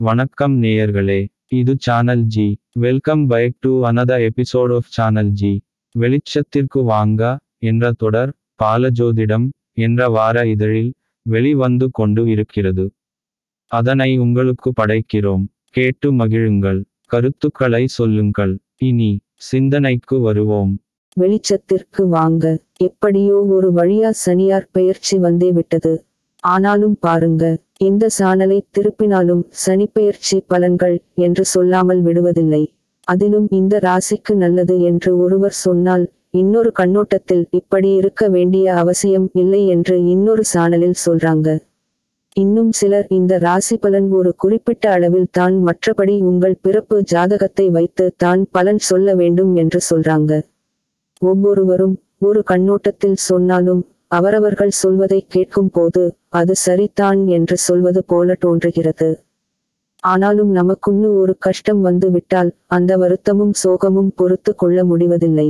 வணக்கம் நேயர்களே இது channel G welcome back to another episode of channel G வெளிச்சத்திற்கு வாங்க என்ற தொடர் பாலஜோதிடம் என்ற வார இதழில் வெளிவந்து கொண்டு இருக்கிறது. அதனை உங்களுக்கு படைக்கிறோம். கேட்டு மகிழுங்கள். கருத்துக்களை சொல்லுங்கள். இனி சிந்தனைக்கு வருவோம். வெளிச்சத்திற்கு வாங்க. எப்படியோ ஒரு வழியா சனியார் பெயர்ச்சி வந்தே விட்டது. ஆனாலும் பாருங்க எந்த சாணலை திருப்பினாலும் சனிப்பெயர்ச்சி பலன்கள் என்று சொல்லாமல் விடுவதில்லை. அதிலும் இந்த ராசிக்கு நல்லது என்று ஒருவர் சொன்னால் இன்னொரு கண்ணோட்டத்தில் இப்படி இருக்க வேண்டிய அவசியம் இல்லை என்று இன்னொரு சாணலில் சொல்றாங்க. இன்னும் சிலர் இந்த ராசி பலன் ஒரு குறிப்பிட்ட அளவில் தான் மற்றபடி உங்கள் பிறப்பு ஜாதகத்தை வைத்து தான் பலன் சொல்ல வேண்டும் என்று சொல்றாங்க. ஒவ்வொருவரும் ஒரு கண்ணோட்டத்தில் சொன்னாலும் அவரவர்கள் சொல்வதை கேட்கும் போது அது சரிதான் என்று சொல்வது போல தோன்றுகிறது. ஆனாலும் நமக்குன்னு ஒரு கஷ்டம் வந்து விட்டால் அந்த வருத்தமும் சோகமும் பொறுத்து கொள்ள முடிவதில்லை.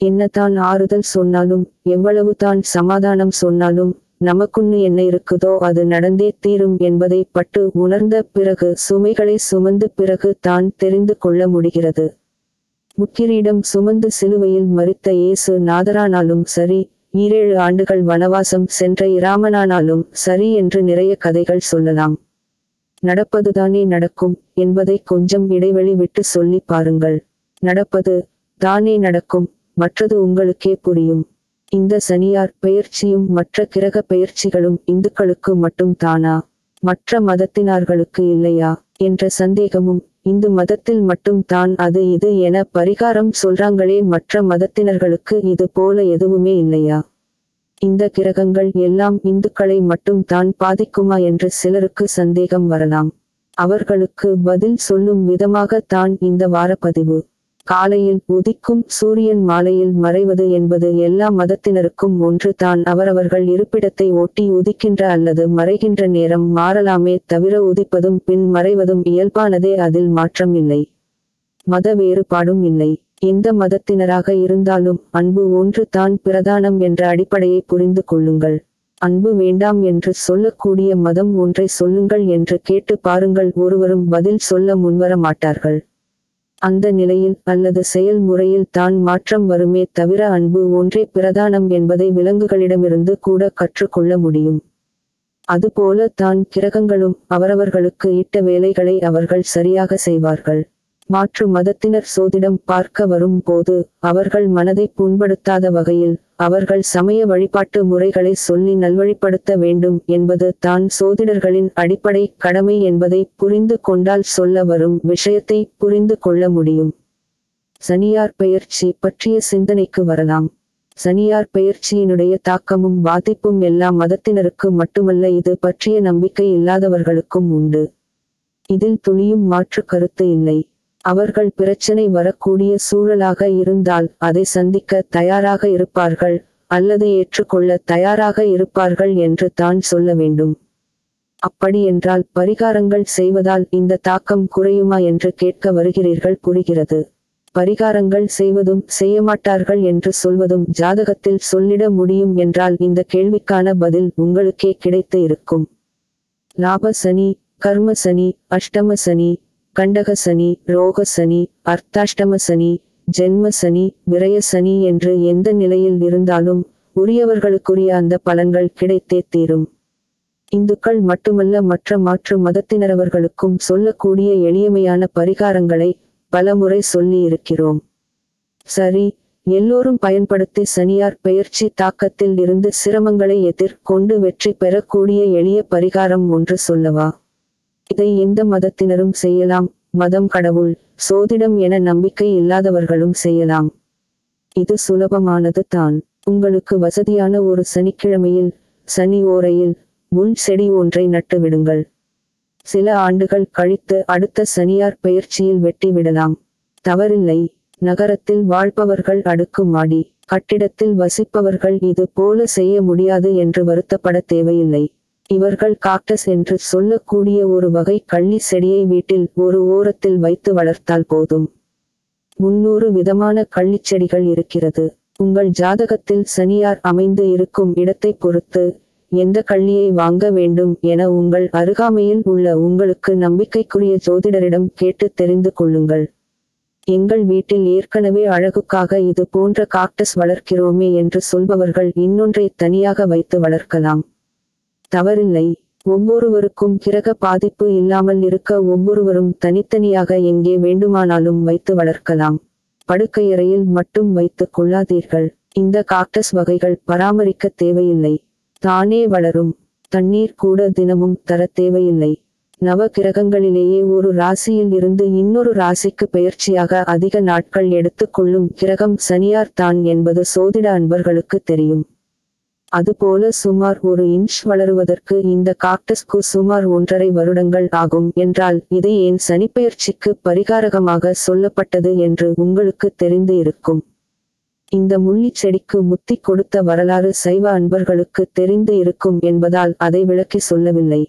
என்னதான் ஆறுதல் சொன்னாலும் எவ்வளவு தான் சமாதானம் சொன்னாலும் நமக்குன்னு என்ன இருக்குதோ அது நடந்தே தீரும் என்பதை பட்டு உணர்ந்த பிறகு சுமைகளை சுமந்து பிறகு தான் தெரிந்து கொள்ள முடிகிறது. முக்கிரீடம் சுமந்து சிலுவையில் மறித்த இயேசு நாதரானாலும் சரி ஈரேழு ஆண்டுகள் வனவாசம் சென்ற இராமனானாலும் சரி என்று நிறைய கதைகள் சொல்லலாம். நடப்பதுதானே நடக்கும் என்பதை கொஞ்சம் இடைவெளி விட்டு சொல்லி பாருங்கள். நடப்பது தானே நடக்கும் மற்றது உங்களுக்கே புரியும். இந்த சனியார் பெயர்ச்சியும் மற்ற கிரக பெயர்ச்சிகளும் இந்துக்களுக்கு மட்டும் தானா? மற்ற மதத்தினார்களுக்கு இல்லையா? என்ற சந்தேகமும் இந்து மதத்தில் மட்டும் தான் அது இது என பரிகாரம் சொல்றாங்களே மற்ற மதத்தினர்களுக்கு இது போல எதுவுமே இல்லையா? இந்த கிரகங்கள் எல்லாம் இந்துக்களை மட்டும் தான் பாதிக்குமா என்று சிலருக்கு சந்தேகம் வரலாம். அவர்களுக்கு பதில் சொல்லும் விதமாக தான் இந்த வாரப்பதிவு. காலையில் உதிக்கும் சூரியன் மாலையில் மறைவது என்பது எல்லா மதத்தினருக்கும் ஒன்று தான் அவரவர்கள் இருப்பிடத்தை ஒட்டி உதிக்கின்ற அல்லது மறைகின்ற நேரம் மாறலாமே தவிர உதிப்பதும் பின் மறைவதும் இயல்பானதே. அதில் மாற்றம் இல்லை. மத வேறுபாடும் இல்லை. எந்த மதத்தினராக இருந்தாலும் அன்பு ஒன்று தான் பிரதானம் என்ற அடிப்படையை புரிந்து கொள்ளுங்கள். அன்பு வேண்டாம் என்று சொல்லக்கூடிய மதம் ஒன்றை சொல்லுங்கள் என்று கேட்டு பாருங்கள். ஒருவரும் பதில் சொல்ல முன்வர மாட்டார்கள் அந்த நிலையில் அல்லது செயல்முறையில் தான் மாற்றம் வருமே தவிர அன்பு ஒன்றே பிரதானம் என்பதை விலங்குகளிடமிருந்து கூட கற்றுக்கொள்ள முடியும். அதுபோல தான் கிரகங்களும் அவரவர்களுக்கு இட்ட வேலைகளை அவர்கள் சரியாக செய்வார்கள். மாற்று மதத்தினர் சோதிடம் பார்க்க வரும் போது அவர்கள் மனதை புண்படுத்தாத வகையில் அவர்கள் சமய வழிபாட்டு முறைகளை சொல்லி நல்வழிப்படுத்த வேண்டும் என்பது தான் சோதிடர்களின் அடிப்படை கடமை என்பதை புரிந்து கொண்டால் சொல்ல வரும் விஷயத்தை புரிந்து கொள்ள முடியும். சனியார் பெயர்ச்சி பற்றிய சிந்தனைக்கு வரலாம். சனியார் பெயர்ச்சியினுடைய தாக்கமும் பாதிப்பும் எல்லா மதத்தினருக்கு மட்டுமல்ல இது பற்றிய நம்பிக்கை இல்லாதவர்களுக்கும் உண்டு. இதில் துளியும் மாற்று கருத்து இல்லை. அவர்கள் பிரச்சனை வரக்கூடிய சூழலாக இருந்தால் அதை சந்திக்க தயாராக இருப்பார்கள் அல்லது ஏற்றுக்கொள்ள தயாராக இருப்பார்கள் என்று தான் சொல்ல வேண்டும். அப்படி என்றால் பரிகாரங்கள் செய்வதால் இந்த தாக்கம் குறையுமா என்று கேட்க வருகிறீர்கள் புரிகிறது. பரிகாரங்கள் செய்வதும் செய்யமாட்டார்கள் என்று சொல்வதும் ஜாதகத்தில் சொல்லிட முடியும் என்றால் இந்த கேள்விக்கான பதில் உங்களுக்கே கிடைத்து இருக்கும். லாப சனி கர்ம சனி அஷ்டம சனி கண்டக சனி ரோக சனி அர்த்தாஷ்டம சனி ஜென்ம சனி விரய சனி என்று எந்த நிலையில் இருந்தாலும் உரியவர்களுக்குரிய அந்த பலன்கள் கிடைத்தே தீரும். இந்துக்கள் மட்டுமல்ல மற்ற மாற்று மதத்தினரவர்களுக்கும் சொல்லக்கூடிய எளியமையான பரிகாரங்களை பலமுறை சொல்லி இருக்கிறோம் சரி எல்லோரும் பயன்படுத்தி சனியார் பெயர்ச்சி தாக்கத்தில் இருந்து சிரமங்களை எதிர்கொண்டு வெற்றி பெறக்கூடிய எளிய பரிகாரம் ஒன்று சொல்லவா? இதை எந்த மதத்தினரும் செய்யலாம். மதம் கடவுள் சோதிடம் என நம்பிக்கை இல்லாதவர்களும் செய்யலாம். இது சுலபமானது தான். உங்களுக்கு வசதியான ஒரு சனிக்கிழமையில் சனி ஓரையில் முள் செடி ஒன்றை நட்டு விடுங்கள். சில ஆண்டுகள் கழித்து அடுத்த சனியார் பயிற்சியில் வெட்டி விடலாம். தவறில்லை. நகரத்தில் வாழ்பவர்கள் அடுக்குமாடி கட்டிடத்தில் வசிப்பவர்கள் இது போல செய்ய முடியாது என்று வருத்தப்பட தேவையில்லை. இவர்கள் காக்டஸ் என்று சொல்லக்கூடிய ஒரு வகை கள்ளி செடியை வீட்டில் ஒரு ஓரத்தில் வைத்து வளர்த்தால் போதும். முன்னூறு விதமான கள்ளிச் செடிகள் இருக்கிறது. உங்கள் ஜாதகத்தில் சனியார் அமைந்து இருக்கும் இடத்தை பொறுத்து எந்த கள்ளியை வாங்க வேண்டும் என உங்கள் அருகாமையில் உள்ள உங்களுக்கு நம்பிக்கைக்குரிய ஜோதிடரிடம் கேட்டு தெரிந்து கொள்ளுங்கள். எங்கள் வீட்டில் ஏற்கனவே அழகுக்காக இது போன்ற காக்டஸ் வளர்க்கிறோமே என்று சொல்பவர்கள் இன்னொன்றை தனியாக வைத்து வளர்க்கலாம். தவறில்லை. ஒவ்வொருவருக்கும் கிரக பாதிப்பு இல்லாமல் இருக்க ஒவ்வொருவரும் தனித்தனியாக எங்கே வேண்டுமானாலும் வைத்து வளர்க்கலாம். படுக்கையறையில் மட்டும் வைத்துக் கொள்ளாதீர்கள். இந்த காக்டஸ் வகைகள் பராமரிக்க தேவையில்லை. தானே வளரும். தண்ணீர் கூட தினமும் தர தேவையில்லை. நவ கிரகங்களிலேயே ஒரு ராசியில் இருந்து இன்னொரு ராசிக்கு பெயர்ச்சியாக அதிக நாட்கள் எடுத்துக்கொள்ளும் கிரகம் சனியார் தான் என்பது சோதிட அன்பர்களுக்கு தெரியும். அதுபோல சுமார் ஒரு இன்ச் வளருவதற்கு இந்த காக்டஸ்க்கு சுமார் ஒன்றரை வருடங்கள் ஆகும் என்றால் இது ஏன் சனிப்பெயர்ச்சிக்கு பரிகாரகமாக சொல்லப்பட்டது என்று உங்களுக்கு தெரிந்து இருக்கும். இந்த முள்ளிச் செடிக்கு முத்தி கொடுத்த வரலாறு சைவ அன்பர்களுக்கு தெரிந்து இருக்கும் என்பதால் அதை விளக்கி சொல்லவில்லை.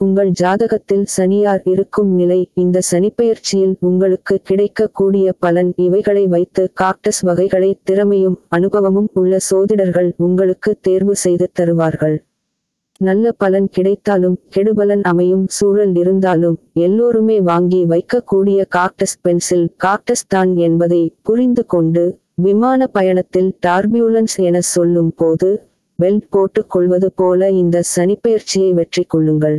உங்கள் ஜாதகத்தில் சனியார் இருக்கும் நிலை இந்த சனிப்பெயர்ச்சியில் உங்களுக்கு கிடைக்கக்கூடிய பலன் இவைகளை வைத்து காக்டஸ் வகைகளை திறமையும் அனுபவமும் உள்ள சோதிடர்கள் உங்களுக்கு தேர்வு செய்து தருவார்கள். நல்ல பலன் கிடைத்தாலும் கெடுபலன் அமையும் சூழல் இருந்தாலும் எல்லோருமே வாங்கி வைக்கக்கூடிய காக்டஸ் பென்சில் காக்டஸ் தான் என்பதை புரிந்து கொண்டு விமான பயணத்தில் டார்பியூலன்ஸ் என சொல்லும் போது பெல்ட் போட்டுக் கொள்வது போல இந்த சனிப்பெயர்ச்சியை வெற்றி கொள்ளுங்கள்